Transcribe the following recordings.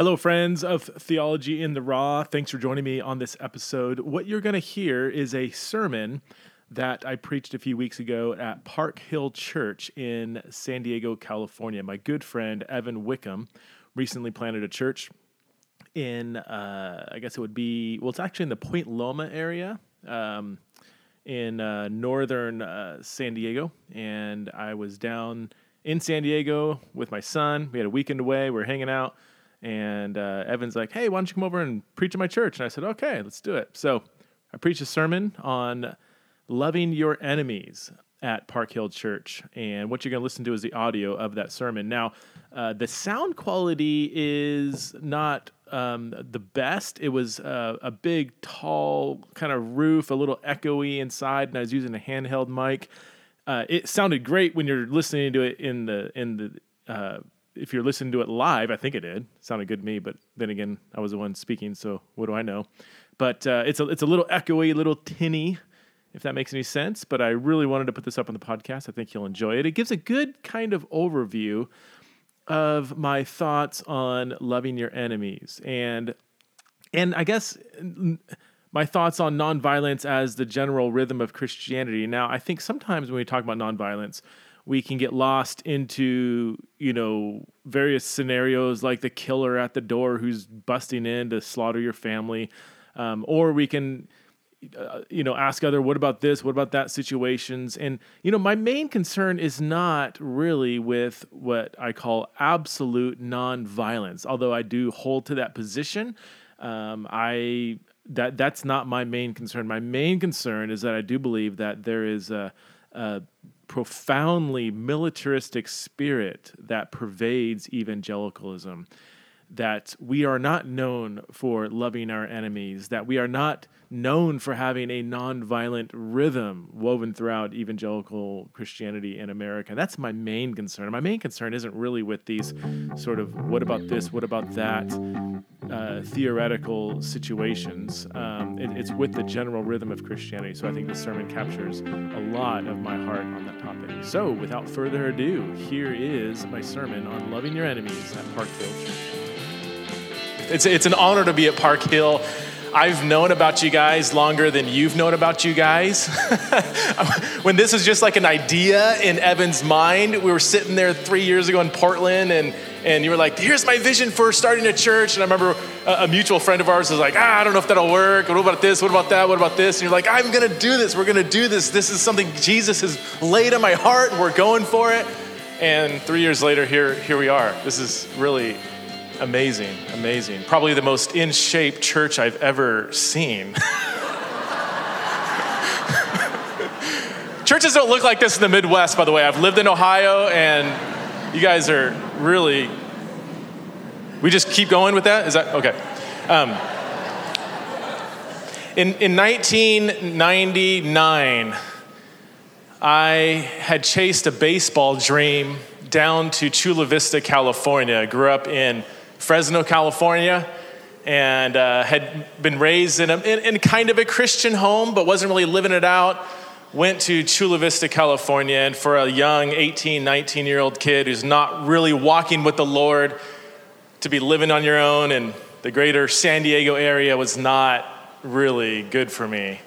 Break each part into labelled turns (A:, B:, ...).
A: Hello, friends of Theology in the Raw. Thanks for joining me on this episode. What you're going to hear is a sermon that I preached a few weeks ago at Park Hill Church in San Diego, California. My good friend Evan Wickham recently planted a church in, uh, I guess it would be, well, it's actually in the Point Loma area. Um, in uh, northern uh, San Diego, and I was down in San Diego with my son. We had a weekend away. We were hanging out, and uh, Evan's like, "Hey, why don't you come over and preach at my church?" And I said, "Okay, let's do it." So I preached a sermon on loving your enemies at Park Hill Church, and what you're going to listen to is the audio of that sermon. Now, uh, the sound quality is not um, the best. It was uh, a big, tall kind of roof, a little echoey inside, and I was using a handheld mic. Uh, it sounded great when you're listening to it in the in the uh, if you're listening to it live. I think it did. It sounded good to me, but then again, I was the one speaking, so what do I know? But uh, it's a it's a little echoey, a little tinny, if that makes any sense. But I really wanted to put this up on the podcast. I think you'll enjoy it. It gives a good kind of overview of my thoughts on loving your enemies and and I guess my thoughts on nonviolence as the general rhythm of Christianity. Now, I think sometimes when we talk about nonviolence, we can get lost into, you know, various scenarios like the killer at the door who's busting in to slaughter your family. Um, or we can uh, you know ask other what about this? What about that? situations. And you know my main concern is not really with what i call absolute nonviolence although i do hold to that position. Um, i that that's not my main concern. My main concern is that i do believe that there is a, a profoundly militaristic spirit that pervades evangelicalism that we are not known for loving our enemies, that we are not known for having a nonviolent rhythm woven throughout evangelical Christianity in America. That's my main concern. My main concern isn't really with these sort of what about this, what about that uh, theoretical situations. Um, it, it's with the general rhythm of Christianity. So I think this sermon captures a lot of my heart on that topic. So without further ado, here is my sermon on loving your enemies at Park Hill Church. It's, it's an honor to be at Park Hill. I've known about you guys longer than you've known about you guys. when this was just like an idea in Evan's mind, we were sitting there three years ago in Portland and and you were like, here's my vision for starting a church. And I remember a, a, mutual friend of ours was like, ah, I don't know if that'll work. What about this? What about that? What about this? And you're like, I'm going to do this. We're going to do this. This is something Jesus has laid on my heart and we're going for it. And three years later, here, here we are. This is really amazing, amazing. Probably the most in shape church I've ever seen. Churches don't look like this in the Midwest, by the way. I've lived in Ohio, and you guys are really. We just keep going with that? Is that okay? Um, in, in 1999, I had chased a baseball dream down to Chula Vista, California. I grew up in Fresno, California, and uh, had been raised in, a, in, in kind of a Christian home, but wasn't really living it out. Went to Chula Vista, California, and for a young 18, 19 year old kid who's not really walking with the Lord, to be living on your own in the greater San Diego area was not really good for me.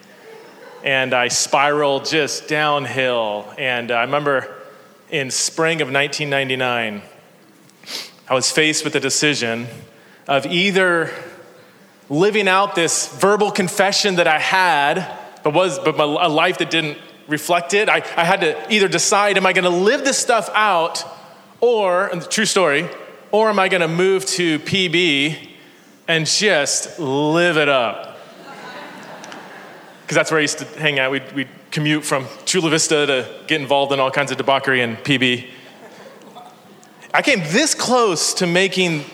A: And I spiraled just downhill. And I remember in spring of 1999, I was faced with a decision of either living out this verbal confession that I had, but was but my, a life that didn't reflect it. I, I had to either decide, am I going to live this stuff out, or true story, or am I going to move to PB and just live it up? Because that's where I used to hang out. We'd, we'd commute from Chula Vista to get involved in all kinds of debauchery in PB. I came this close to making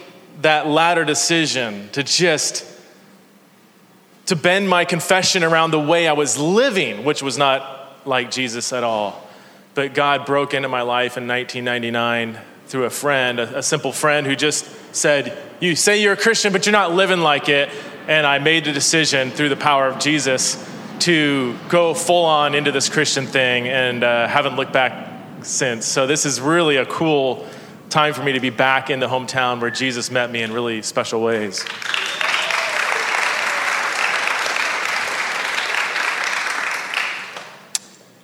A: that latter decision to just to bend my confession around the way I was living, which was not like Jesus at all. But God broke into my life in 1999 through a friend, a, a simple friend who just said, You say you're a Christian, but you're not living like it. And I made the decision through the power of Jesus to go full on into this Christian thing and uh, haven't looked back since. So this is really a cool time for me to be back in the hometown where Jesus met me in really special ways.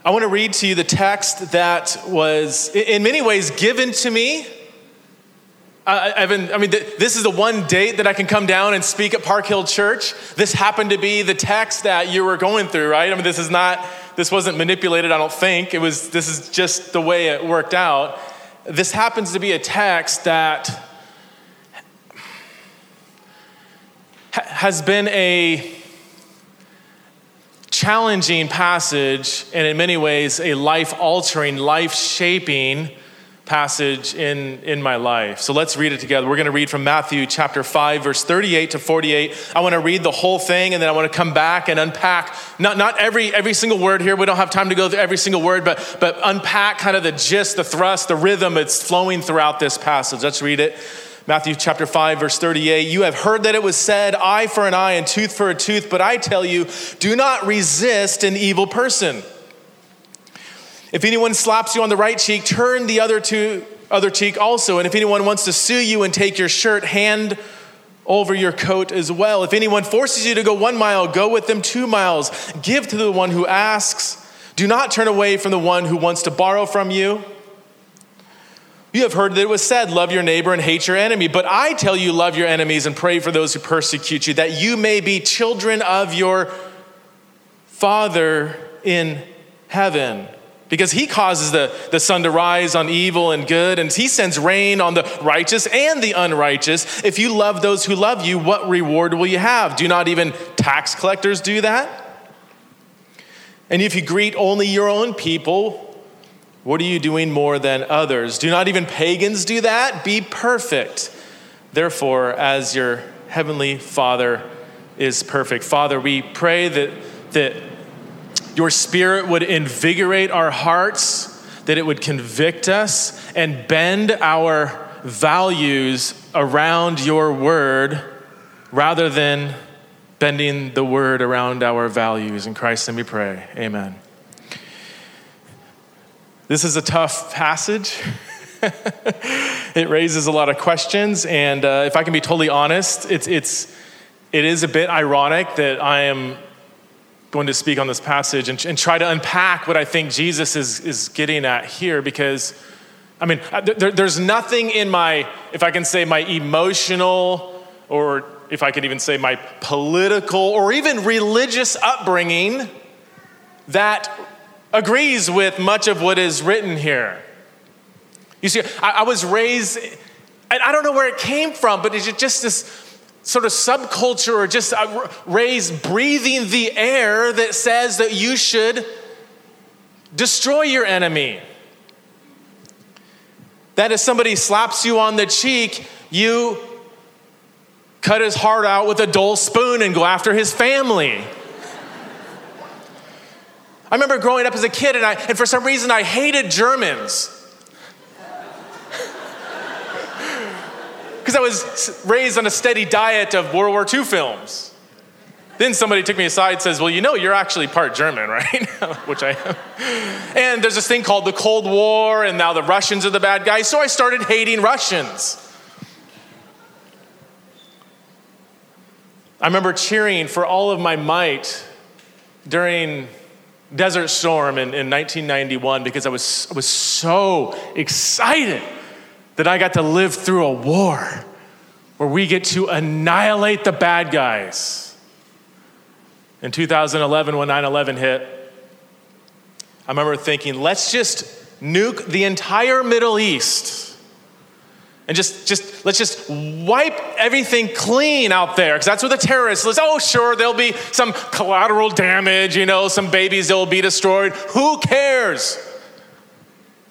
A: I want to read to you the text that was, in many ways, given to me. I, Evan, I mean, this is the one date that I can come down and speak at Park Hill Church. This happened to be the text that you were going through, right? I mean, this is not, this wasn't manipulated, I don't think. It was, this is just the way it worked out. This happens to be a text that has been a challenging passage and in many ways a life altering, life shaping passage in, in my life. So let's read it together. We're going to read from Matthew chapter 5, verse 38 to 48. I want to read the whole thing and then I want to come back and unpack not, not every, every single word here. We don't have time to go through every single word, but, but unpack kind of the gist, the thrust, the rhythm it's flowing throughout this passage. Let's read it. Matthew chapter 5, verse 38. You have heard that it was said, eye for an eye and tooth for a tooth, but I tell you, do not resist an evil person. If anyone slaps you on the right cheek, turn the other, to, other cheek also. And if anyone wants to sue you and take your shirt, hand over your coat as well. If anyone forces you to go one mile, go with them two miles. Give to the one who asks. Do not turn away from the one who wants to borrow from you. You have heard that it was said, Love your neighbor and hate your enemy. But I tell you, love your enemies and pray for those who persecute you, that you may be children of your Father in heaven. Because he causes the, the sun to rise on evil and good, and he sends rain on the righteous and the unrighteous. If you love those who love you, what reward will you have? Do not even tax collectors do that? And if you greet only your own people, what are you doing more than others? Do not even pagans do that? Be perfect. Therefore, as your heavenly Father is perfect. Father, we pray that, that your spirit would invigorate our hearts, that it would convict us and bend our values around your word rather than bending the word around our values. In Christ, and we pray. Amen. This is a tough passage. it raises a lot of questions, and uh, if I can be totally honest, it's, it's, it is a bit ironic that I am going to speak on this passage and, and try to unpack what I think Jesus is, is getting at here because, I mean, uh, there, there's nothing in my, if I can say, my emotional or if I could even say my political or even religious upbringing that agrees with much of what is written here. You see, I, I was raised, and I don't know where it came from, but it's just this sort of subculture or just uh, raised breathing the air that says that you should destroy your enemy. That if somebody slaps you on the cheek, you cut his heart out with a dull spoon and go after his family. I remember growing up as a kid, and, I, and for some reason, I hated Germans. Because I was raised on a steady diet of World War II films. Then somebody took me aside and says, Well, you know, you're actually part German, right? Which I am. And there's this thing called the Cold War, and now the Russians are the bad guys. So I started hating Russians. I remember cheering for all of my might during Desert Storm in, in 1991 because I was, I was so excited that I got to live through a war where we get to annihilate the bad guys. In 2011, when 9 11 hit, I remember thinking, let's just nuke the entire Middle East and just, just let's just wipe everything clean out there because that's what the terrorists list. Oh, sure, there'll be some collateral damage, you know, some babies that will be destroyed. Who cares?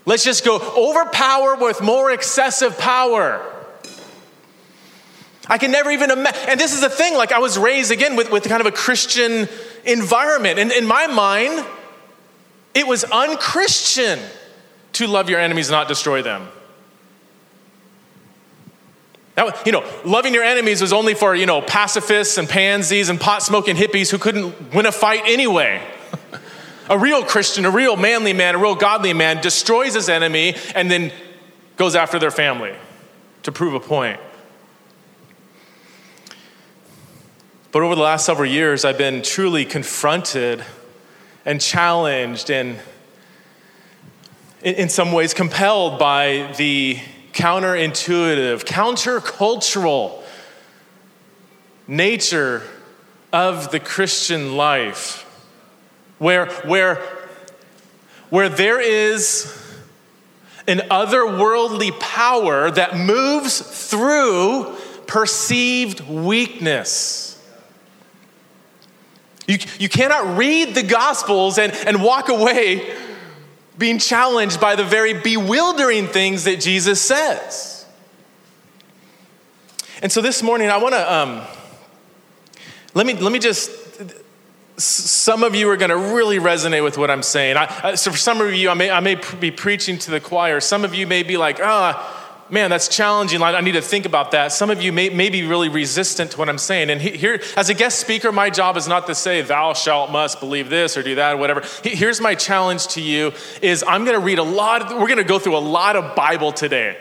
A: Let's just go overpower with more excessive power. I can never even imagine. And this is the thing, like I was raised again with, with kind of a Christian environment. And in my mind, it was unchristian to love your enemies, not destroy them. That, you know, loving your enemies was only for, you know, pacifists and pansies and pot smoking hippies who couldn't win a fight anyway. A real Christian, a real manly man, a real godly man destroys his enemy and then goes after their family to prove a point. But over the last several years, I've been truly confronted and challenged and, in some ways, compelled by the counterintuitive, countercultural nature of the Christian life, where, where, where there is an otherworldly power that moves through perceived weakness. You, you cannot read the Gospels and, and walk away being challenged by the very bewildering things that Jesus says. And so this morning, I want to um, let me let me just. Some of you are going to really resonate with what I'm saying. I, so for some of you, I may I may be preaching to the choir. Some of you may be like, ah. Oh, man, that's challenging. I need to think about that. Some of you may, may be really resistant to what I'm saying. And here, as a guest speaker, my job is not to say, thou shalt must believe this or do that or whatever. Here's my challenge to you is I'm going to read a lot, of, we're going to go through a lot of Bible today.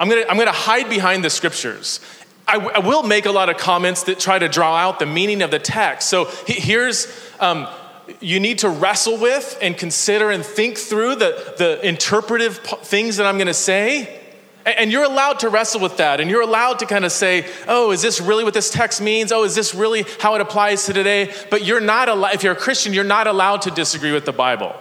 A: I'm going to, I'm going to hide behind the scriptures. I, I will make a lot of comments that try to draw out the meaning of the text. So here's, um, you need to wrestle with and consider and think through the, the interpretive things that I'm going to say. And you're allowed to wrestle with that. And you're allowed to kind of say, oh, is this really what this text means? Oh, is this really how it applies to today? But you're not allowed, if you're a Christian, you're not allowed to disagree with the Bible.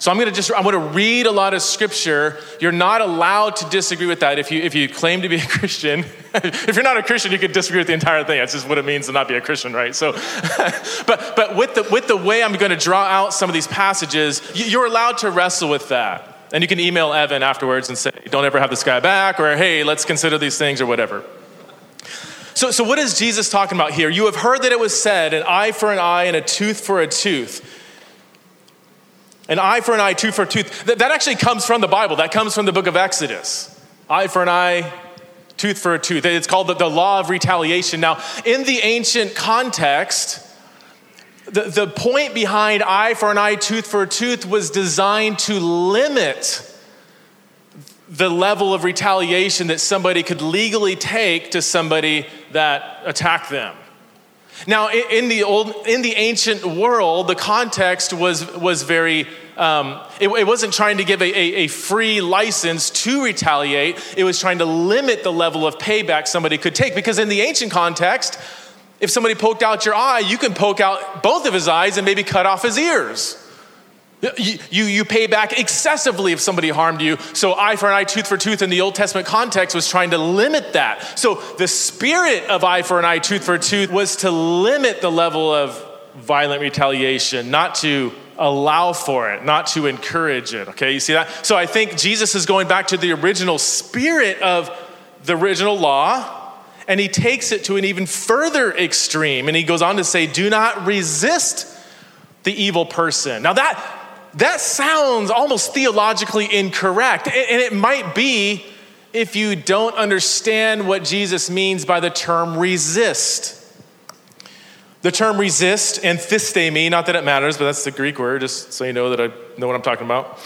A: So I'm going to just I'm going to read a lot of scripture. You're not allowed to disagree with that if you if you claim to be a Christian. if you're not a Christian, you could disagree with the entire thing. That's just what it means to not be a Christian, right? So, but but with the with the way I'm going to draw out some of these passages, you're allowed to wrestle with that. And you can email Evan afterwards and say, "Don't ever have this guy back," or "Hey, let's consider these things," or whatever. So, so what is Jesus talking about here? You have heard that it was said, "An eye for an eye and a tooth for a tooth." An eye for an eye, tooth for a tooth. That, that actually comes from the Bible. That comes from the book of Exodus. Eye for an eye, tooth for a tooth. It's called the, the law of retaliation. Now, in the ancient context, the, the point behind eye for an eye, tooth for a tooth was designed to limit the level of retaliation that somebody could legally take to somebody that attacked them. Now, in the old, in the ancient world, the context was was very. Um, it, it, wasn't trying to give a, a, a free license to retaliate. It was trying to limit the level of payback somebody could take. Because in the ancient context, if somebody poked out your eye, you can poke out both of his eyes and maybe cut off his ears. You, you, you, pay back excessively if somebody harmed you. So, eye for an eye, tooth for tooth in the Old Testament context was trying to limit that. So, the spirit of eye for an eye, tooth for tooth was to limit the level of violent retaliation, not to allow for it, not to encourage it. Okay, you see that? So, I think Jesus is going back to the original spirit of the original law. And he takes it to an even further extreme. And he goes on to say, Do not resist the evil person. Now, that, that sounds almost theologically incorrect. And it might be if you don't understand what Jesus means by the term resist. The term resist anthistemi, not that it matters, but that's the Greek word, just so you know that I know what I'm talking about.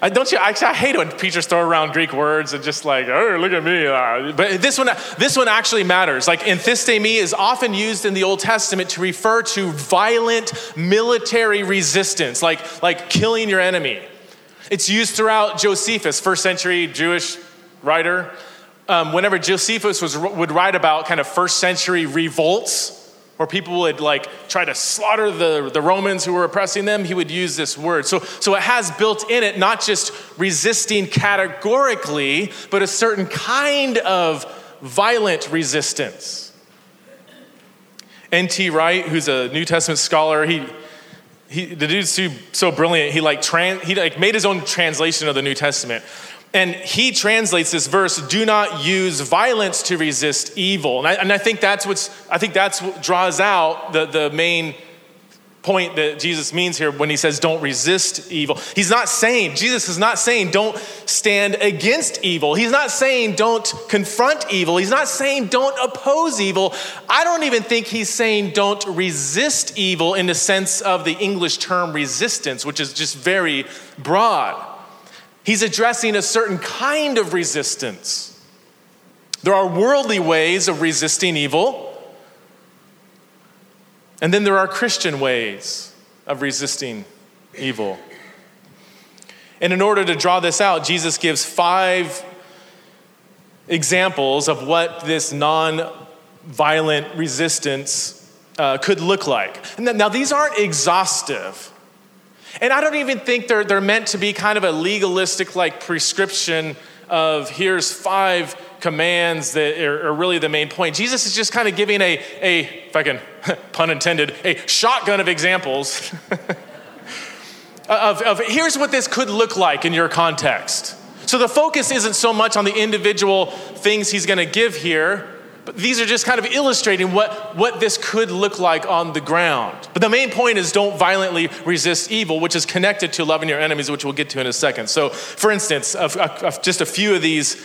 A: I, don't you? I, I, hate when preachers throw around Greek words and just like, oh, look at me. Uh, but this one, this one actually matters. Like, anthistemi is often used in the Old Testament to refer to violent military resistance, like, like killing your enemy. It's used throughout Josephus, first century Jewish writer. Um, whenever Josephus was, would write about kind of first century revolts, where people would like try to slaughter the, the Romans who were oppressing them, he would use this word. So, so it has built in it not just resisting categorically, but a certain kind of violent resistance. N.T. Wright, who's a New Testament scholar, he, he the dude's so, so brilliant. He like, tran, he like made his own translation of the New Testament. And he translates this verse, do not use violence to resist evil. And I, and I think that's what's, I think that's what draws out the, the main point that Jesus means here when he says don't resist evil. He's not saying, Jesus is not saying don't stand against evil. He's not saying don't confront evil. He's not saying don't oppose evil. I don't even think he's saying don't resist evil in the sense of the English term resistance, which is just very broad.
B: He's addressing a certain kind of resistance. There are worldly ways of resisting evil, and then there are Christian ways of resisting evil. And in order to draw this out, Jesus gives five examples of what this non violent resistance uh, could look like. Now, these aren't exhaustive. And I don't even think they're, they're meant to be kind of a legalistic like prescription of here's five commands that are, are really the main point. Jesus is just kind of giving a, a if I can, pun intended, a shotgun of examples of, of here's what this could look like in your context. So the focus isn't so much on the individual things he's going to give here, but these are just kind of illustrating what, what this could look like on the ground. But the main point is don't violently resist evil, which is connected to loving your enemies, which we'll get to in a second. So, for instance, of, of just a few of these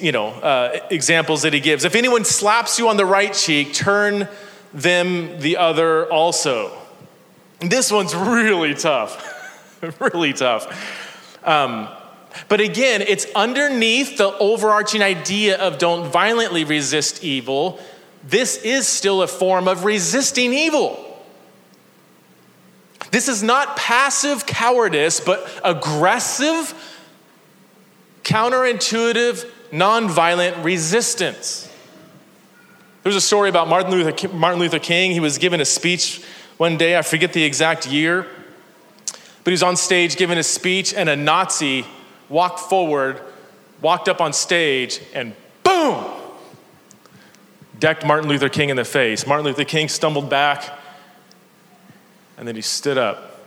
B: you know, uh, examples that he gives. If anyone slaps you on the right cheek, turn them the other also. This one's really tough, really tough. Um, but again, it's underneath the overarching idea of don't violently resist evil. This is still a form of resisting evil. This is not passive cowardice, but aggressive, counterintuitive, nonviolent resistance. There's a story about Martin Luther, Martin Luther King. He was given a speech one day, I forget the exact year, but he was on stage giving a speech, and a Nazi walked forward, walked up on stage, and boom! Decked Martin Luther King in the face. Martin Luther King stumbled back, and then he stood up.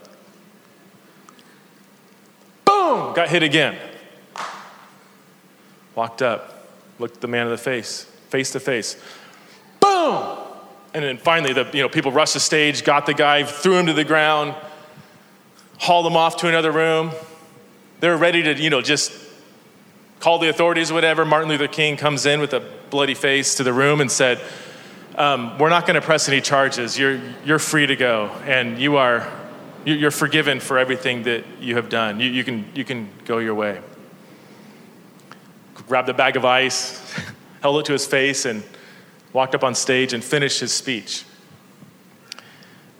B: Boom! Got hit again. Walked up, looked the man in the face, face to face. Boom! And then finally, the you know, people rushed the stage, got the guy, threw him to the ground, hauled him off to another room. They were ready to, you know, just call the authorities, whatever. Martin Luther King comes in with a bloody face to the room and said, um, We're not going to press any charges. You're, you're free to go, and you are you're forgiven for everything that you have done. You, you, can, you can go your way. Grabbed a bag of ice, held it to his face, and walked up on stage and finished his speech.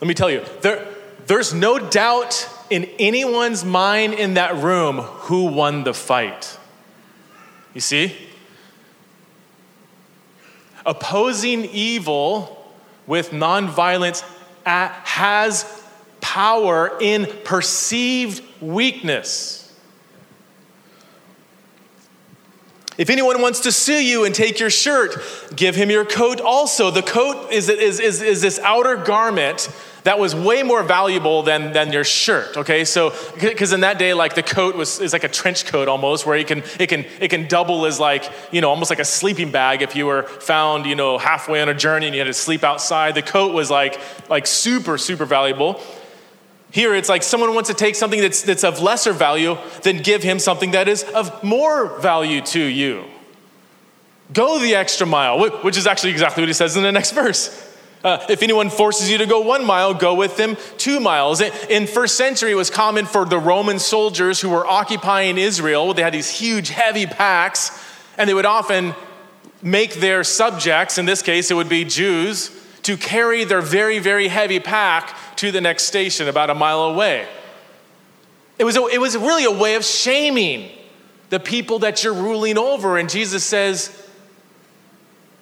B: Let me tell you, there, there's no doubt in anyone's mind in that room who won the fight. You see? Opposing evil with nonviolence has power in perceived weakness. If anyone wants to sue you and take your shirt, give him your coat also. The coat is, is, is, is this outer garment that was way more valuable than, than your shirt, okay? So, because in that day, like the coat was is like a trench coat almost, where it can, it, can, it can double as like, you know, almost like a sleeping bag if you were found, you know, halfway on a journey and you had to sleep outside. The coat was like, like super, super valuable. Here, it's like someone wants to take something that's, that's of lesser value, then give him something that is of more value to you. Go the extra mile, which is actually exactly what he says in the next verse. Uh, if anyone forces you to go one mile, go with them two miles. In first century, it was common for the Roman soldiers who were occupying Israel. They had these huge, heavy packs, and they would often make their subjects, in this case, it would be Jews, to carry their very, very heavy pack to the next station about a mile away. It was, a, it was really a way of shaming the people that you're ruling over. And Jesus says,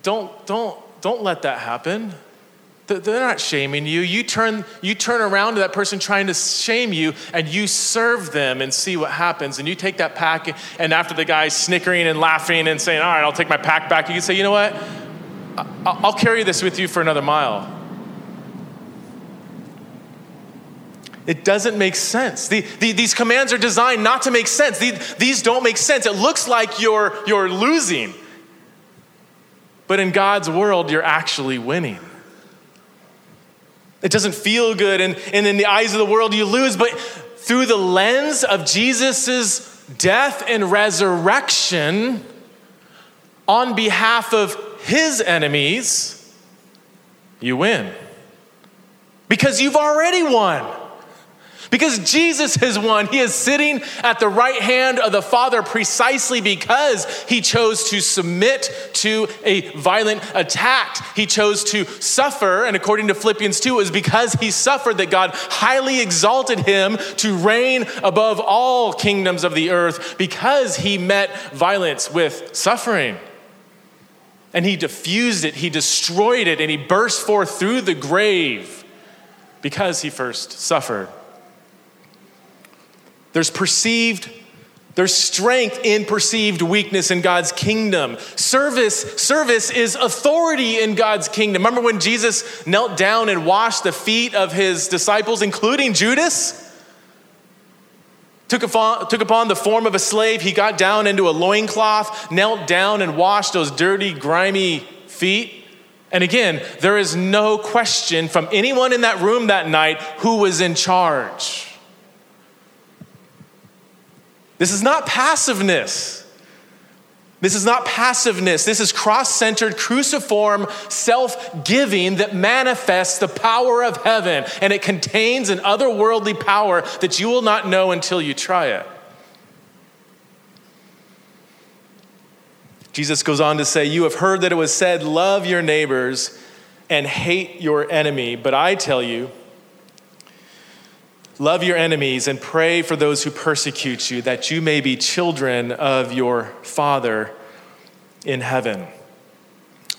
B: don't, don't, don't let that happen. They're not shaming you. You turn, you turn around to that person trying to shame you and you serve them and see what happens. And you take that pack, and after the guy's snickering and laughing and saying, All right, I'll take my pack back, you can say, You know what? I'll carry this with you for another mile. It doesn't make sense. The, the, these commands are designed not to make sense. The, these don't make sense. It looks like you're, you're losing. But in God's world, you're actually winning. It doesn't feel good, and, and in the eyes of the world, you lose. But through the lens of Jesus' death and resurrection, on behalf of his enemies, you win. Because you've already won. Because Jesus has won. He is sitting at the right hand of the Father precisely because he chose to submit to a violent attack. He chose to suffer, and according to Philippians 2, it was because he suffered that God highly exalted him to reign above all kingdoms of the earth because he met violence with suffering. And he diffused it, he destroyed it, and he burst forth through the grave because he first suffered. There's perceived there's strength in perceived weakness in God's kingdom. Service, service is authority in God's kingdom. Remember when Jesus knelt down and washed the feet of his disciples, including Judas? Took upon, took upon the form of a slave. He got down into a loincloth, knelt down and washed those dirty, grimy feet. And again, there is no question from anyone in that room that night who was in charge. This is not passiveness. This is not passiveness. This is cross centered, cruciform self giving that manifests the power of heaven. And it contains an otherworldly power that you will not know until you try it. Jesus goes on to say, You have heard that it was said, Love your neighbors and hate your enemy. But I tell you, Love your enemies and pray for those who persecute you, that you may be children of your Father in heaven.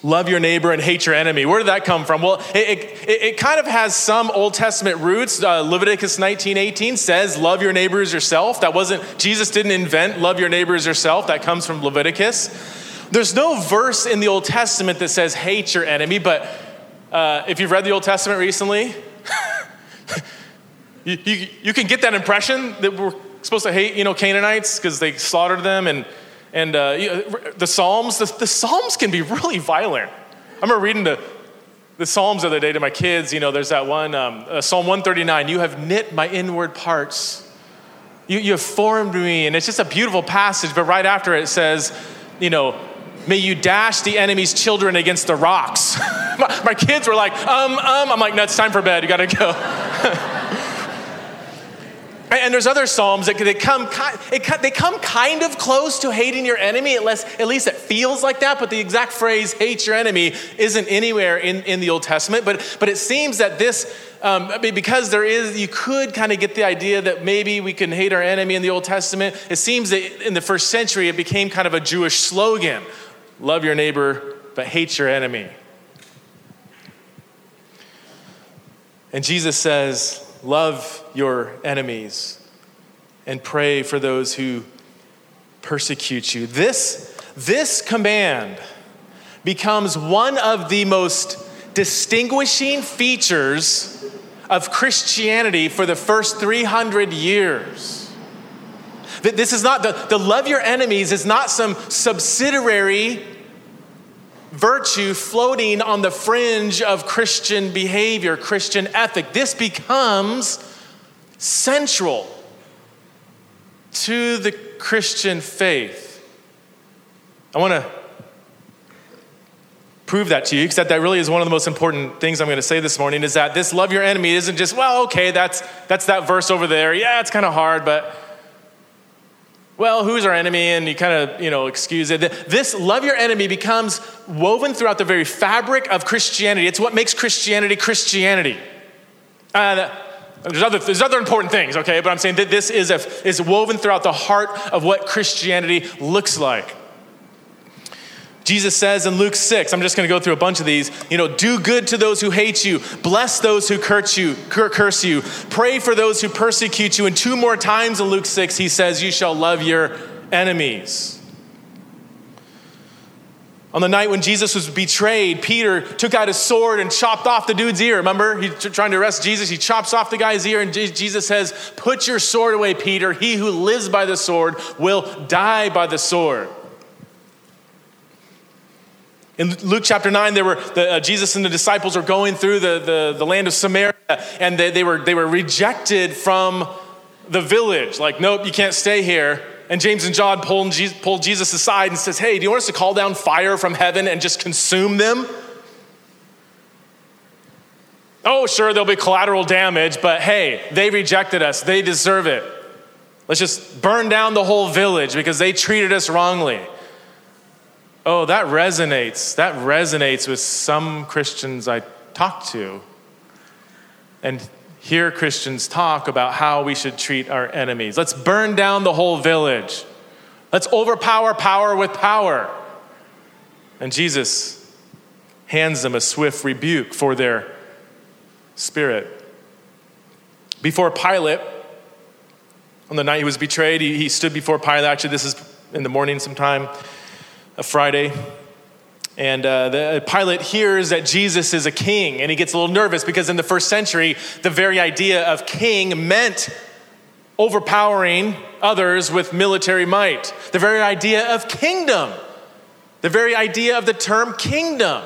B: Love your neighbor and hate your enemy. Where did that come from? Well, it, it, it kind of has some Old Testament roots. Uh, Leviticus 19:18 says, "Love your neighbor as yourself." That wasn't Jesus didn't invent "love your neighbor as yourself." That comes from Leviticus. There's no verse in the Old Testament that says "hate your enemy," but uh, if you've read the Old Testament recently, You, you, you, can get that impression that we're supposed to hate, you know, Canaanites because they slaughtered them. And, and uh, the Psalms, the, the, Psalms can be really violent. I remember reading the, the Psalms the other day to my kids. You know, there's that one, um, uh, Psalm 139, you have knit my inward parts. You, you have formed me. And it's just a beautiful passage. But right after it says, you know, may you dash the enemy's children against the rocks. my, my, kids were like, um, um. I'm like, no, it's time for bed. You got to go. And there's other psalms that, that come, they come kind of close to hating your enemy, at least, at least it feels like that, but the exact phrase, hate your enemy, isn't anywhere in, in the Old Testament. But, but it seems that this, um, because there is, you could kind of get the idea that maybe we can hate our enemy in the Old Testament. It seems that in the first century, it became kind of a Jewish slogan love your neighbor, but hate your enemy. And Jesus says, Love your enemies and pray for those who persecute you. This, this command becomes one of the most distinguishing features of Christianity for the first 300 years. This is not the, the love your enemies is not some subsidiary virtue floating on the fringe of Christian behavior, Christian ethic. This becomes central to the Christian faith. I want to prove that to you because that, that really is one of the most important things I'm going to say this morning is that this love your enemy isn't just, well, okay, that's, that's that verse over there. Yeah, it's kind of hard, but well, who's our enemy? And you kind of, you know, excuse it. This love your enemy becomes woven throughout the very fabric of Christianity. It's what makes Christianity Christianity. Uh, there's other, there's other important things, okay? But I'm saying that this is, a, is woven throughout the heart of what Christianity looks like. Jesus says in Luke 6, I'm just going to go through a bunch of these, you know, do good to those who hate you, bless those who curse you, curse you, pray for those who persecute you. And two more times in Luke 6, he says, You shall love your enemies. On the night when Jesus was betrayed, Peter took out his sword and chopped off the dude's ear. Remember? He's trying to arrest Jesus. He chops off the guy's ear, and Jesus says, Put your sword away, Peter. He who lives by the sword will die by the sword. In Luke chapter 9, there were, the, uh, Jesus and the disciples were going through the, the, the land of Samaria, and they, they, were, they were rejected from the village. Like, nope, you can't stay here. And James and John pulled pulled Jesus aside and says, hey, do you want us to call down fire from heaven and just consume them? Oh, sure, there'll be collateral damage, but hey, they rejected us. They deserve it. Let's just burn down the whole village because they treated us wrongly. Oh, that resonates. That resonates with some Christians I talk to. And hear Christians talk about how we should treat our enemies. Let's burn down the whole village. Let's overpower power with power. And Jesus hands them a swift rebuke for their spirit. Before Pilate, on the night he was betrayed, he, he stood before Pilate. Actually, this is in the morning sometime, a Friday. And uh, the Pilate hears that Jesus is a king, and he gets a little nervous because in the first century, the very idea of king meant overpowering others with military might. The very idea of kingdom, the very idea of the term kingdom.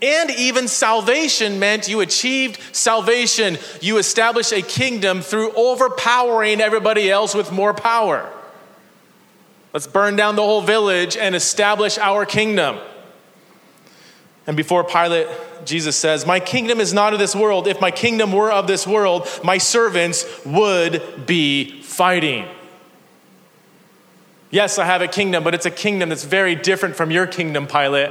B: And even salvation meant you achieved salvation. You established a kingdom through overpowering everybody else with more power. Let's burn down the whole village and establish our kingdom. And before Pilate, Jesus says, My kingdom is not of this world. If my kingdom were of this world, my servants would be fighting. Yes, I have a kingdom, but it's a kingdom that's very different from your kingdom, Pilate.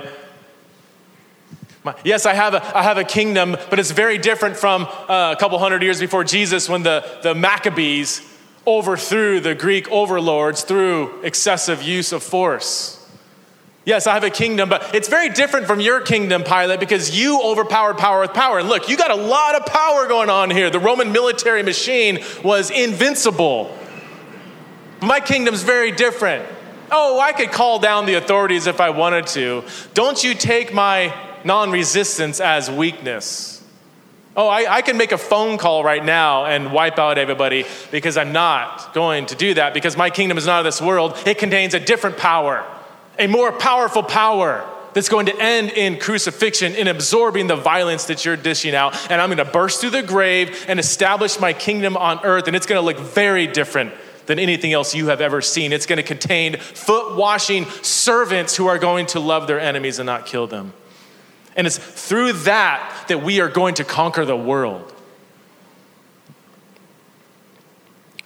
B: Yes, I have, a, I have a kingdom, but it's very different from uh, a couple hundred years before Jesus when the, the Maccabees overthrew the Greek overlords through excessive use of force. Yes, I have a kingdom, but it's very different from your kingdom, Pilate, because you overpowered power with power. And look, you got a lot of power going on here. The Roman military machine was invincible. My kingdom's very different. Oh, I could call down the authorities if I wanted to. Don't you take my non resistance as weakness. Oh, I, I, can make a phone call right now and wipe out everybody because I'm not going to do that because my kingdom is not of this world. It contains a different power a more powerful power that's going to end in crucifixion, in absorbing the violence that you're dishing out. And I'm going to burst through the grave and establish my kingdom on earth. And it's going to look very different than anything else you have ever seen. It's going to contain foot washing servants who are going to love their enemies and not kill them. And it's through that that we are going to conquer the world.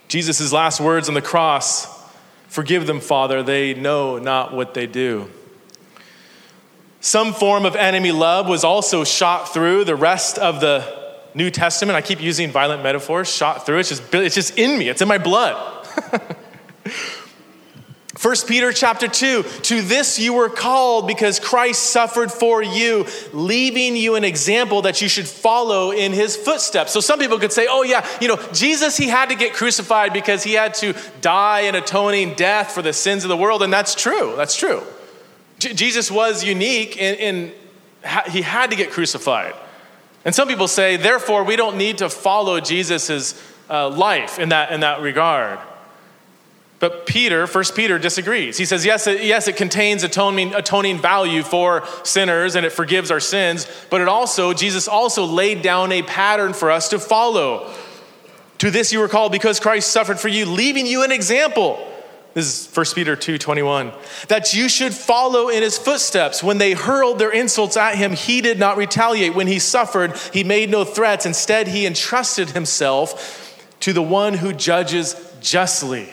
B: Jesus' last words on the cross Forgive them, Father, they know not what they do. Some form of enemy love was also shot through the rest of the New Testament. I keep using violent metaphors, shot through. It's just, it's just in me, it's in my blood. 1 Peter chapter 2, to this you were called because Christ suffered for you, leaving you an example that you should follow in his footsteps. So some people could say, oh, yeah, you know, Jesus, he had to get crucified because he had to die an atoning death for the sins of the world. And that's true. That's true. J- Jesus was unique in, in ha- he had to get crucified. And some people say, therefore, we don't need to follow Jesus' uh, life in that, in that regard. But Peter, First Peter, disagrees. He says, yes, it, yes, it contains atoning, atoning value for sinners and it forgives our sins, but it also, Jesus also laid down a pattern for us to follow. To this you were called because Christ suffered for you, leaving you an example. This is 1 Peter 2 21. That you should follow in his footsteps. When they hurled their insults at him, he did not retaliate. When he suffered, he made no threats. Instead, he entrusted himself to the one who judges justly.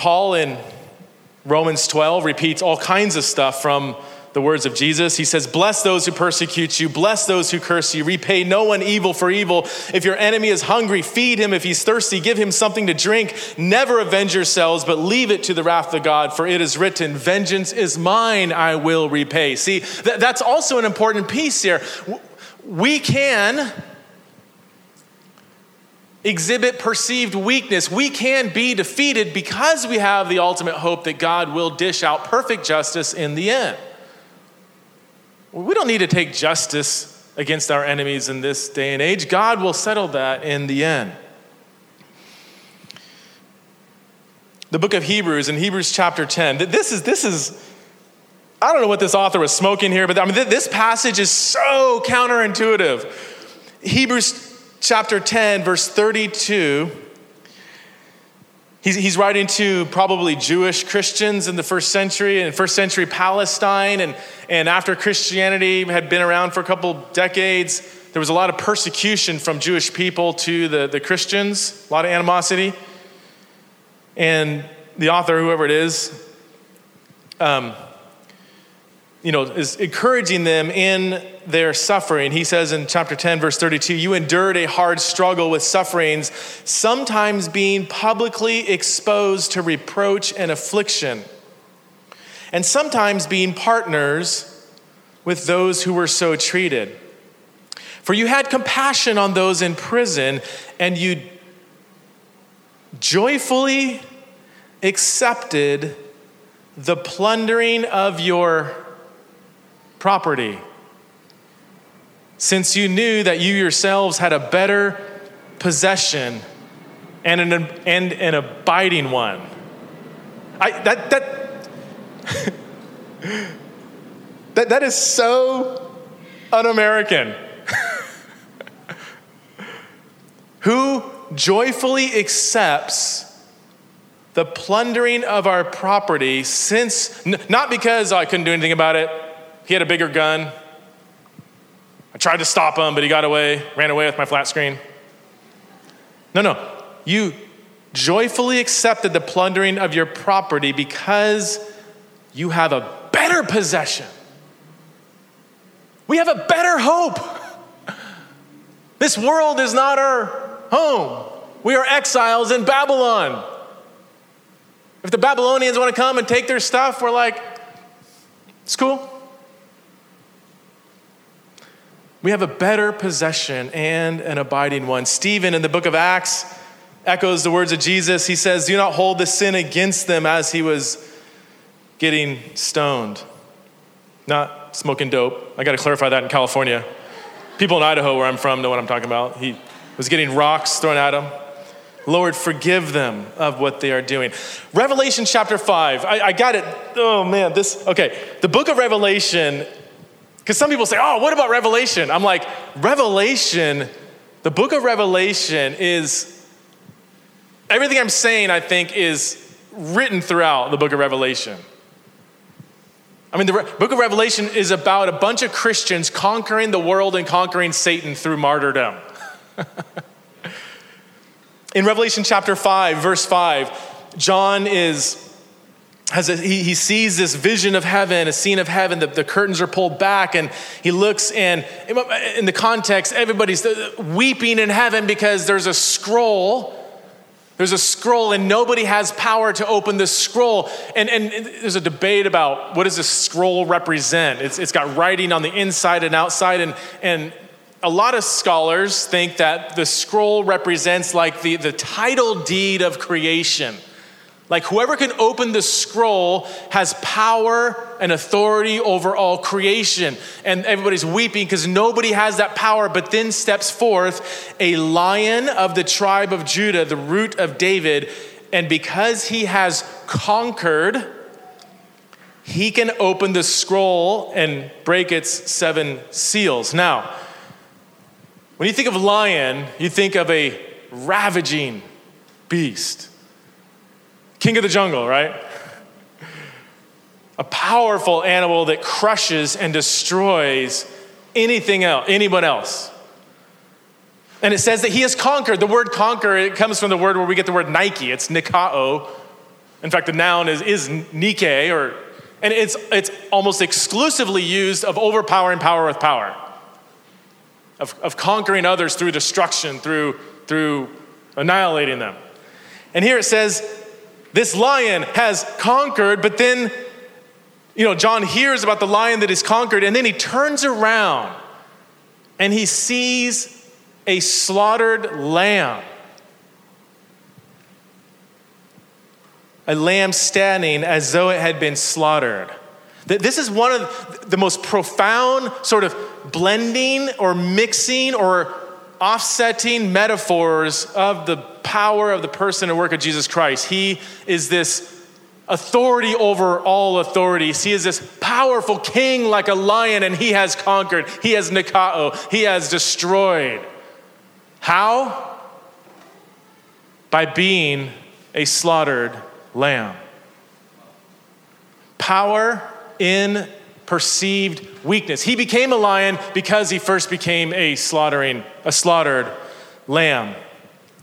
B: Paul in Romans 12 repeats all kinds of stuff from the words of Jesus. He says, Bless those who persecute you, bless those who curse you, repay no one evil for evil. If your enemy is hungry, feed him. If he's thirsty, give him something to drink. Never avenge yourselves, but leave it to the wrath of God, for it is written, Vengeance is mine, I will repay. See, that's also an important piece here. We can exhibit perceived weakness, we can be defeated because we have the ultimate hope that God will dish out perfect justice in the end. We don't need to take justice against our enemies in this day and age. God will settle that in the end. The book of Hebrews in Hebrews chapter 10. This is this is I don't know what this author was smoking here, but I mean this passage is so counterintuitive. Hebrews chapter 10, verse 32, He's, he's writing to probably Jewish Christians in the first century, in first century Palestine. And, and after Christianity had been around for a couple decades, there was a lot of persecution from Jewish people to the, the Christians, a lot of animosity. And the author, whoever it is, um, you know, is encouraging them in their suffering. He says in chapter 10, verse 32, you endured a hard struggle with sufferings, sometimes being publicly exposed to reproach and affliction, and sometimes being partners with those who were so treated. For you had compassion on those in prison, and you joyfully accepted the plundering of your property, since you knew that you yourselves had a better possession and an, and an abiding one. I, that, that, that, that is so un American. Who joyfully accepts the plundering of our property since, not because I couldn't do anything about it, he had a bigger gun. I tried to stop him, but he got away, ran away with my flat screen. No, no. You joyfully accepted the plundering of your property because you have a better possession. We have a better hope. This world is not our home. We are exiles in Babylon. If the Babylonians want to come and take their stuff, we're like, it's cool. We have a better possession and an abiding one. Stephen in the book of Acts echoes the words of Jesus. He says, Do not hold the sin against them as he was getting stoned. Not smoking dope. I got to clarify that in California. People in Idaho, where I'm from, know what I'm talking about. He was getting rocks thrown at him. Lord, forgive them of what they are doing. Revelation chapter 5. I, I got it. Oh man, this, okay. The book of Revelation because some people say, oh, what about Revelation? I'm like, Revelation, the book of Revelation is, everything I'm saying, I think, is written throughout the book of Revelation. I mean, the Re- book of Revelation is about a bunch of Christians conquering the world and conquering Satan through martyrdom. In Revelation chapter 5, verse 5, John is has a, he, he sees this vision of heaven, a scene of heaven, the, the curtains are pulled back, and he looks, and in the context, everybody's weeping in heaven because there's a scroll. There's a scroll, and nobody has power to open the scroll. And, and there's a debate about what does this scroll represent? It's, it's got writing on the inside and outside, and, and a lot of scholars think that the scroll represents like the, the title deed of creation like whoever can open the scroll has power and authority over all creation. And everybody's weeping because nobody has that power, but then steps forth a lion of the tribe of Judah, the root of David. And because he has conquered, he can open the scroll and break its seven seals. Now, when you think of lion, you think of a ravaging beast king of the jungle, right? A powerful animal that crushes and destroys anything else, anyone else. And it says that he has conquered. The word conquer, it comes from the word where we get the word Nike. It's nikao. In fact, the noun is, is Nike, or, and it's, it's almost exclusively used of overpowering power with power, of, of conquering others through destruction, through, through annihilating them. And here it says this lion has conquered, but then, you know, John hears about the lion that is conquered, and then he turns around and he sees a slaughtered lamb. A lamb standing as though it had been slaughtered. This is one of the most profound sort of blending or mixing or offsetting metaphors of the power of the person and work of Jesus Christ. He is this authority over all authorities. He is this powerful king like a lion, and he has conquered. He has Nikao. He has destroyed. How? By being a slaughtered lamb. Power in perceived weakness. He became a lion because he first became a slaughtering, a slaughtered lamb.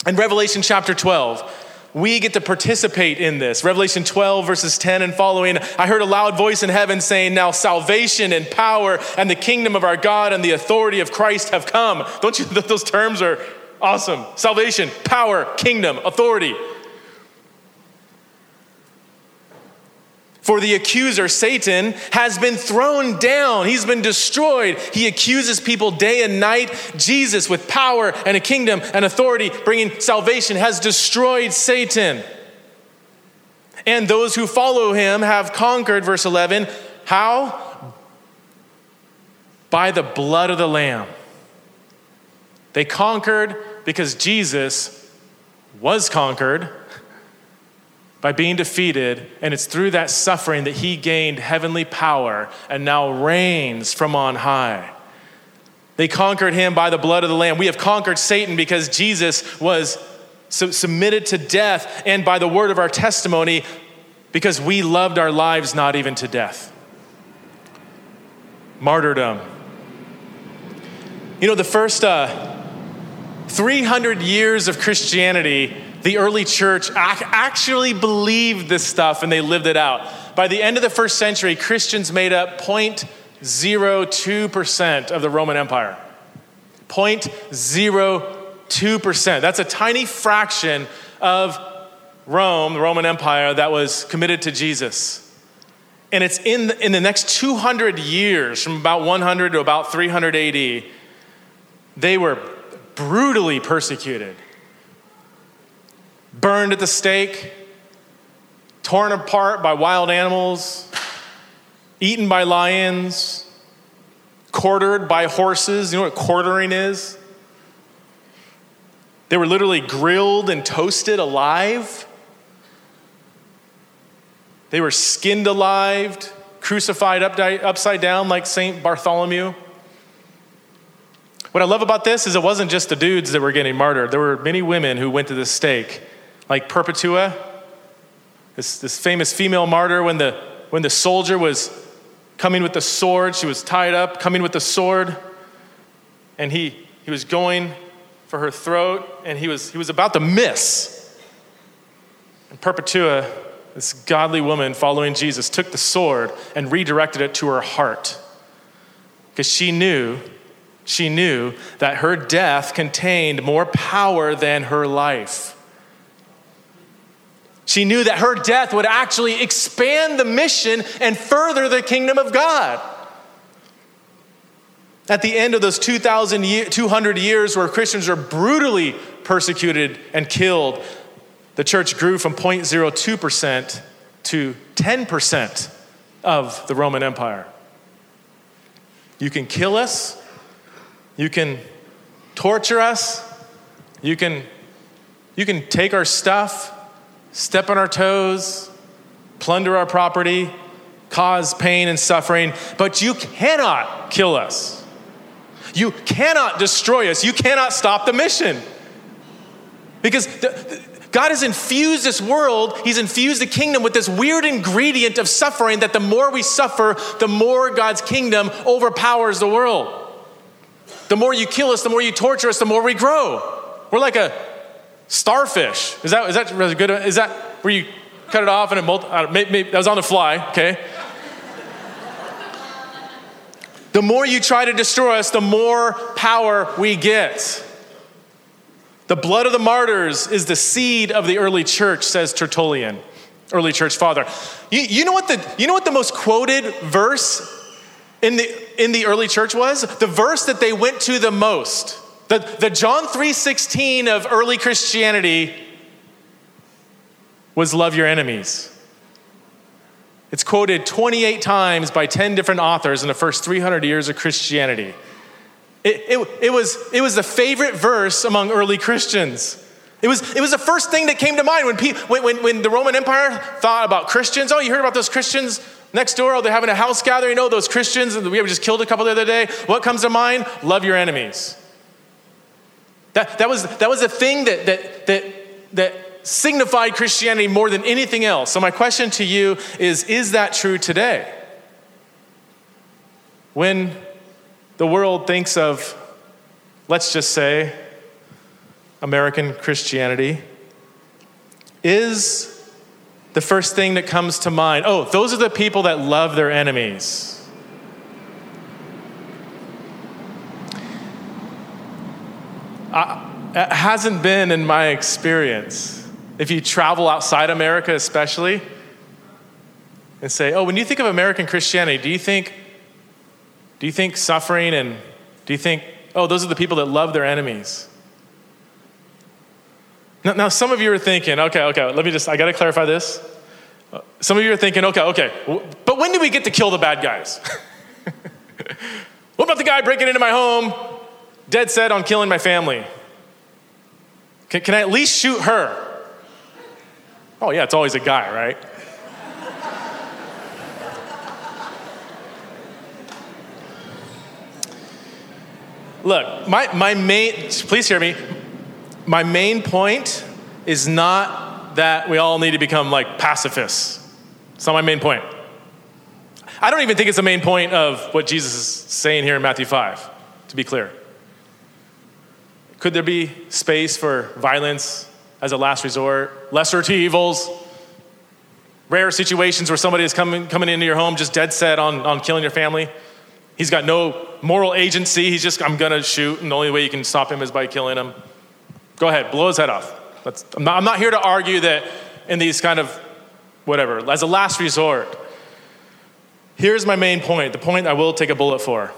B: In Revelation chapter 12, we get to participate in this. Revelation 12, verses 10 and following. I heard a loud voice in heaven saying, Now salvation and power and the kingdom of our God and the authority of Christ have come. Don't you, those terms are awesome. Salvation, power, kingdom, authority. For the accuser, Satan, has been thrown down. He's been destroyed. He accuses people day and night. Jesus, with power and a kingdom and authority, bringing salvation, has destroyed Satan. And those who follow him have conquered, verse 11. How? By the blood of the Lamb. They conquered because Jesus was conquered by being defeated, and it's through that suffering that he gained heavenly power and now reigns from on high. They conquered him by the blood of the Lamb. We have conquered Satan because Jesus was submitted to death and by the word of our testimony because we loved our lives not even to death. Martyrdom. You know, the first uh, 300 years of Christianity the early church actually believed this stuff and they lived it out. By the end of the first century, Christians made up 0.02% of the Roman Empire. 0.02%. That's a tiny fraction of Rome, the Roman Empire, that was committed to Jesus. And it's in the, in the next 200 years, from about 100 to about 300 AD, they were brutally persecuted burned at the stake, torn apart by wild animals, eaten by lions, quartered by horses. You know what quartering is? They were literally grilled and toasted alive. They were skinned alive, crucified upside down like St. Bartholomew. What I love about this is it wasn't just the dudes that were getting martyred. There were many women who went to the stake like Perpetua, this, this famous female martyr, when the, when the soldier was coming with the sword, she was tied up, coming with the sword, and he, he was going for her throat, and he was, he was about to miss. And Perpetua, this godly woman following Jesus, took the sword and redirected it to her heart because she knew she knew that her death contained more power than her life. She knew that her death would actually expand the mission and further the kingdom of God. At the end of those 2,200 years where Christians were brutally persecuted and killed, the church grew from 0.02% to 10% of the Roman Empire. You can kill us, you can torture us, you can, you can take our stuff, step on our toes, plunder our property, cause pain and suffering, but you cannot kill us. You cannot destroy us. You cannot stop the mission. Because the, the, God has infused this world, He's infused the kingdom with this weird ingredient of suffering that the more we suffer, the more God's kingdom overpowers the world. The more you kill us, the more you torture us, the more we grow. We're like a Starfish. Is that, is that really good? Is that where you cut it off and it multi- maybe, maybe, that was on the fly, okay? the more you try to destroy us, the more power we get. The blood of the martyrs is the seed of the early church, says Tertullian, early church father. You, you, know, what the, you know what the most quoted verse in the, in the early church was? The verse that they went to the most the, the John 3:16 of early Christianity was love your enemies. It's quoted 28 times by 10 different authors in the first 300 years of Christianity. It, it, it, was, it was the favorite verse among early Christians. It was, it was the first thing that came to mind when, people, when, when, when the Roman Empire thought about Christians. Oh, you heard about those Christians next door? Oh, they're having a house gathering. Oh, those Christians, we just killed a couple the other day. What comes to mind? Love your enemies. That, that, was, that was the thing that, that, that, that signified Christianity more than anything else. So, my question to you is Is that true today? When the world thinks of, let's just say, American Christianity, is the first thing that comes to mind oh, those are the people that love their enemies. I, it hasn't been in my experience. If you travel outside America, especially, and say, oh, when you think of American Christianity, do you think, do you think suffering and do you think, oh, those are the people that love their enemies? Now, now some of you are thinking, okay, okay, let me just, I gotta clarify this. Some of you are thinking, okay, okay, but when do we get to kill the bad guys? what about the guy breaking into my home, dead set on killing my family? Can, can I at least shoot her? Oh, yeah, it's always a guy, right? Look, my, my main, please hear me. My main point is not that we all need to become like pacifists. It's not my main point. I don't even think it's the main point of what Jesus is saying here in Matthew 5, to be clear. Could there be space for violence as a last resort, lesser to evils, rare situations where somebody is coming, coming into your home just dead set on, on killing your family? He's got no moral agency. He's just, I'm going to shoot, and the only way you can stop him is by killing him. Go ahead, blow his head off. I'm not, I'm not here to argue that in these kind of whatever, as a last resort. Here's my main point the point I will take a bullet for.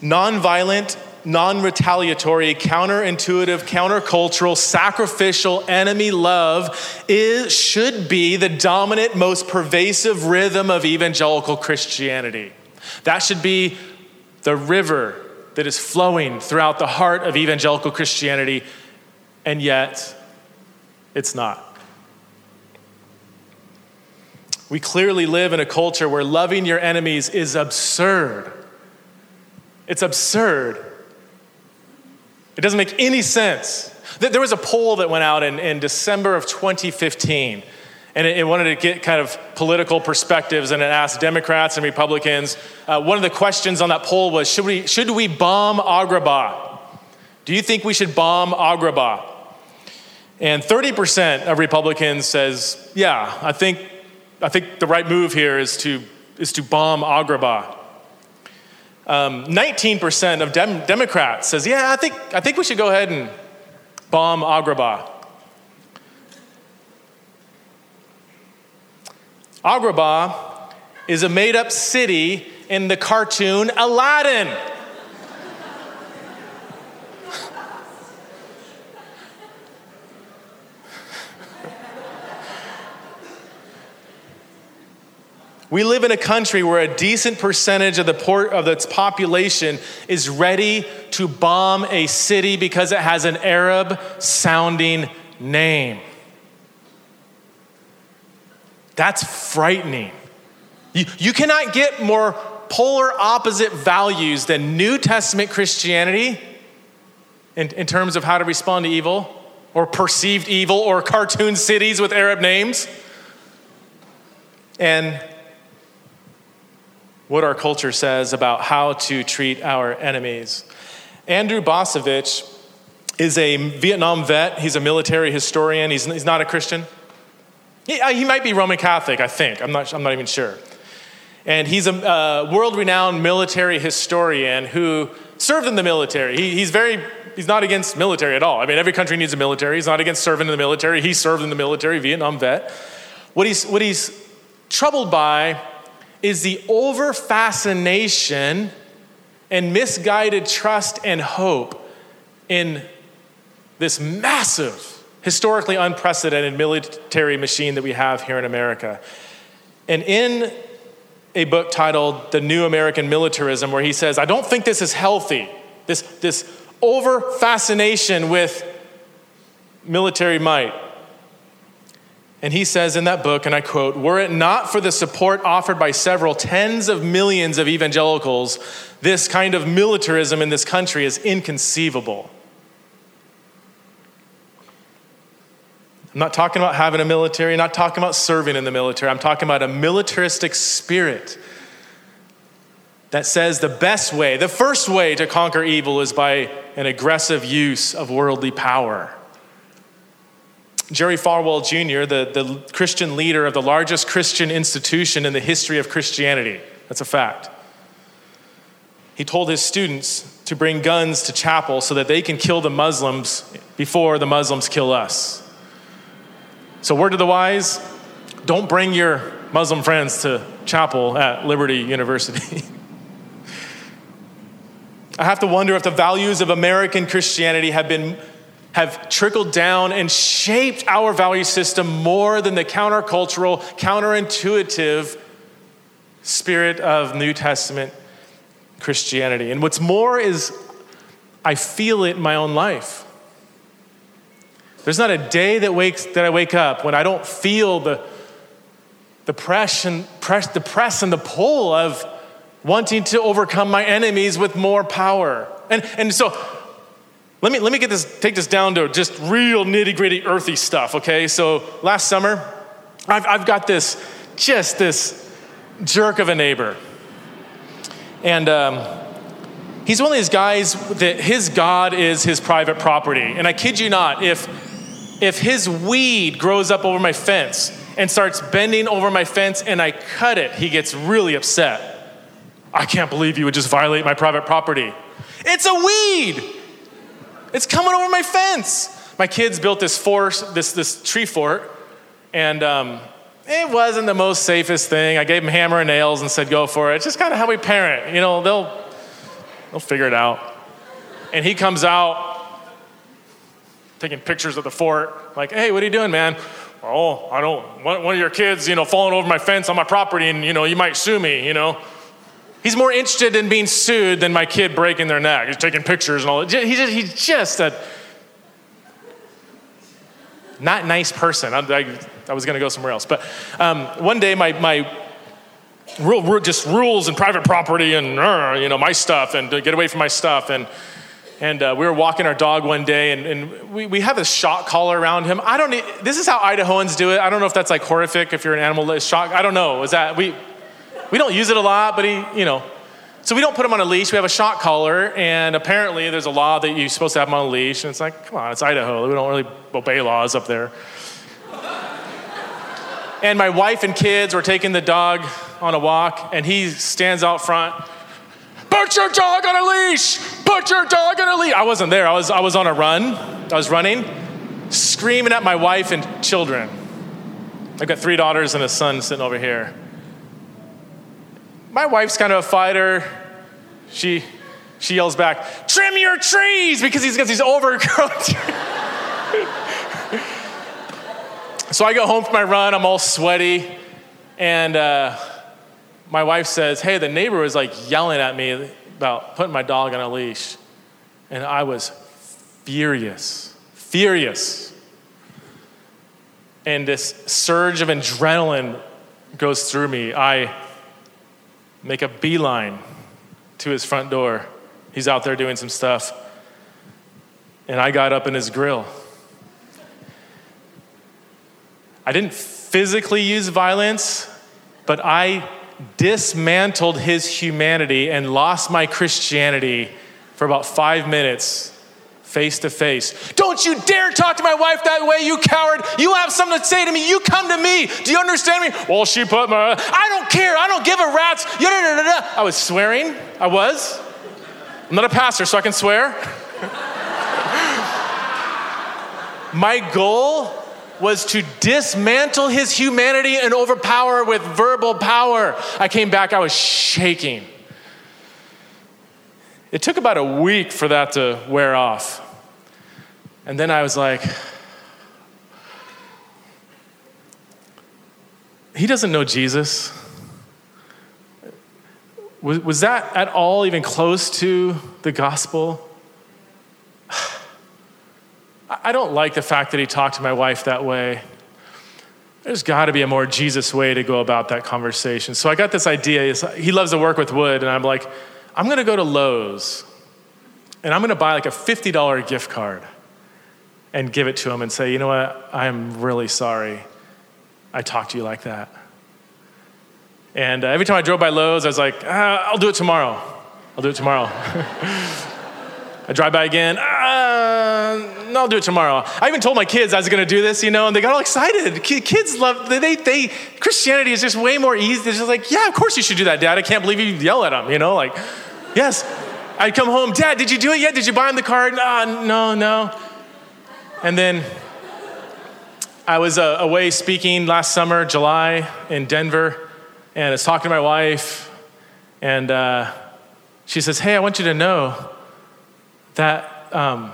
B: Nonviolent non retaliatory, counterintuitive, countercultural, sacrificial enemy love is, should be the dominant, most pervasive rhythm of evangelical Christianity. That should be the river that is flowing throughout the heart of evangelical Christianity, and yet it's not. We clearly live in a culture where loving your enemies is absurd. It's absurd. It doesn't make any sense. There was a poll that went out in, in December of 2015, and it, it, wanted to get kind of political perspectives, and it asked Democrats and Republicans. Uh, one of the questions on that poll was should we, should we bomb Agrabah? Do you think we should bomb Agrabah? And 30% of Republicans says, yeah, I think, I think the right move here is to, is to bomb Agrabah. Um, 19% of dem- Democrats says, yeah, I think, I think we should go ahead and bomb Agrabah. Agrabah is a made up city in the cartoon Aladdin. We live in a country where a decent percentage of, the port, of its population is ready to bomb a city because it has an Arab sounding name. That's frightening. You, you cannot get more polar opposite values than New Testament Christianity in, in terms of how to respond to evil or perceived evil or cartoon cities with Arab names. And what our culture says about how to treat our enemies. Andrew Bacevich is a Vietnam vet. He's a military historian. He's, he's not a Christian. He, uh, he might be Roman Catholic, I think. I'm not, I'm not even sure. And he's a uh, world renowned military historian who served in the military. He, he's very, he's not against military at all. I mean, every country needs a military. He's not against serving in the military. He served in the military, Vietnam vet. What he's, what he's troubled by is the over fascination and misguided trust and hope in this massive, historically unprecedented military machine that we have here in America. And in a book titled The New American Militarism, where he says, I don't think this is healthy, this, this over fascination with military might. And he says in that book, and I quote, Were it not for the support offered by several tens of millions of evangelicals, this kind of militarism in this country is inconceivable. I'm not talking about having a military, I'm not talking about serving in the military. I'm talking about a militaristic spirit that says the best way, the first way to conquer evil is by an aggressive use of worldly power. Jerry Falwell Jr., the, the Christian leader of the largest Christian institution in the history of Christianity, that's a fact. He told his students to bring guns to chapel so that they can kill the Muslims before the Muslims kill us. So, word to the wise don't bring your Muslim friends to chapel at Liberty University. I have to wonder if the values of American Christianity have been have trickled down and shaped our value system more than the countercultural, counterintuitive spirit of New Testament Christianity. And what's more is I feel it in my own life. There's not a day that wakes that I wake up when I don't feel the the press and press, the press and the pull of wanting to overcome my enemies with more power. And, and so let me, let me get this, take this down to just real nitty gritty earthy stuff, okay? So last summer, I've, I've got this, just this jerk of a neighbor. And um, he's one of these guys that his God is his private property. And I kid you not, if, if his weed grows up over my fence and starts bending over my fence and I cut it, he gets really upset. I can't believe you would just violate my private property. It's a weed. It's coming over my fence. My kids built this fort, this, this tree fort, and um, it wasn't the most safest thing. I gave them hammer and nails and said, go for it. It's just kind of how we parent. You know, they'll, they'll figure it out. And he comes out taking pictures of the fort, like, hey, what are you doing, man? Oh, I don't, one, one of your kids, you know, falling over my fence on my property and, you know, you might sue me, you know. He's more interested in being sued than my kid breaking their neck. He's taking pictures and all that. He's just, he's just a not nice person. I, I, I was going to go somewhere else. But um, one day, my, my rule, just rules and private property and, uh, you know, my stuff and get away from my stuff. And, and uh, we were walking our dog one day and, and we, we have a shock collar around him. I don't, need, this is how Idahoans do it. I don't know if that's like horrific if you're an animal shock. I don't know. Is that, we, we don't use it a lot, but he, you know. So we don't put him on a leash. We have a shock collar, and apparently there's a law that you're supposed to have him on a leash. And it's like, come on, it's Idaho. We don't really obey laws up there. and my wife and kids were taking the dog on a walk, and he stands out front. Put your dog on a leash! Put your dog on a leash! I wasn't there. I was, I was on a run. I was running, screaming at my wife and children. I've got three daughters and a son sitting over here my wife's kind of a fighter. She, she yells back, trim your trees, because he's got these overgrown So I go home from my run, I'm all sweaty, and uh, my wife says, Hey, the neighbor was like yelling at me about putting my dog on a leash. And I was furious, furious. And this surge of adrenaline goes through me. I make a beeline to his front door. He's out there doing some stuff. And I got up in his grill. I didn't physically use violence, but I dismantled his humanity and lost my Christianity for about five minutes face to face. Don't you dare talk to my wife that way, you coward. You have something to say to me. You come to me. Do you understand me? Well, she put my. I don't care. I don't give a rat's. I was swearing. I was. I'm not a pastor, so I can swear. my goal was to dismantle his humanity and overpower with verbal power. I came back, I was shaking. It took about a week for that to wear off. And then I was like, he doesn't know Jesus. Was, was that at all even close to the gospel? I don't like the fact that he talked to my wife that way. There's got to be a more Jesus way to go about that conversation. So I got this idea. He loves to work with wood, and I'm like, I'm going to go to Lowe's and I'm going to buy like a $50 gift card. and give it to him and say, you know what, I'm really sorry I talked to you like that. And uh, every time I drove by Lowe's, I was like, ah, I'll do it tomorrow. I'll do it tomorrow. I drive by again, uh, no, I'll do it tomorrow. I even told my kids I was going to do this, you know, and they got all excited. Kids love, they, they, Christianity is just way more easy. They're just like, yeah, of course you should do that, Dad. I can't believe you yell at them, you know, like, yes. I'd come home, Dad, did you do it yet? Did you buy him the card? Uh, no, no. And then I was uh, away speaking last summer, July, in Denver, and I was talking to my wife, and uh, she says, Hey, I want you to know that um,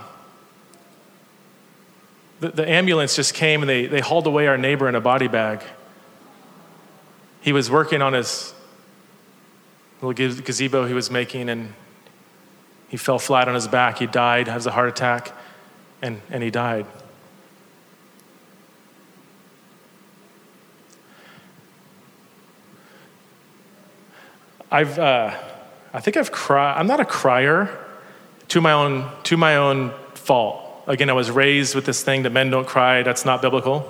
B: the, the ambulance just came and they, they hauled away our neighbor in a body bag. He was working on his little gazebo he was making, and he fell flat on his back. He died, has a heart attack, and, and he died. I've, uh, I think I've cried. I'm not a crier to my own, to my own fault. Again, I was raised with this thing that men don't cry. That's not biblical.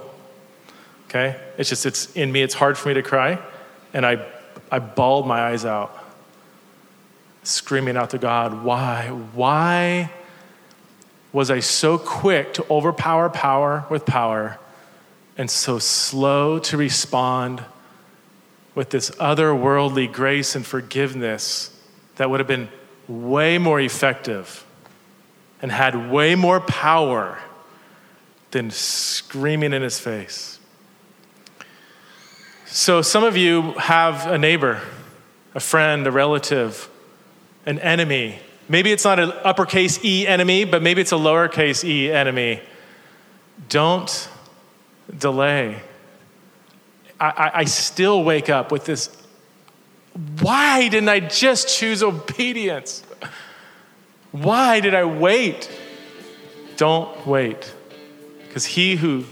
B: Okay? It's just, it's in me. It's hard for me to cry. And I, I bawled my eyes out, screaming out to God, why? Why was I so quick to overpower power with power and so slow to respond with this otherworldly grace and forgiveness that would have been way more effective and had way more power than screaming in his face. So, some of you have a neighbor, a friend, a relative, an enemy. Maybe it's not an uppercase E enemy, but maybe it's a lowercase e enemy. Don't delay. I, I, I still wake up with this why didn't I just choose obedience? Why did I wait? Don't wait. Because he who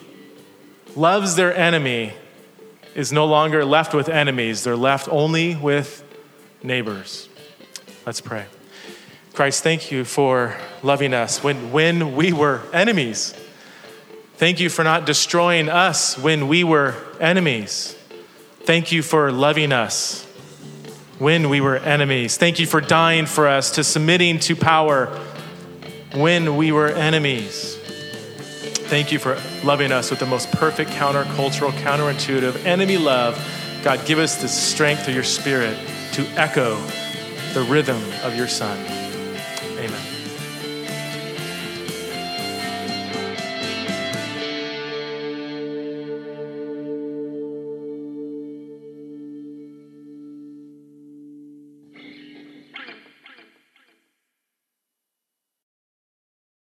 B: loves their enemy is no longer left with enemies, they're left only with neighbors. Let's pray. Christ, thank you for loving us when, when we were enemies. Thank you for not destroying us when we were enemies. Thank you for loving us when we were enemies. Thank you for dying for us, to submitting to power when we were enemies. Thank you for loving us with the most perfect countercultural, counterintuitive enemy love. God, give us the strength of your spirit to echo the rhythm of your Son.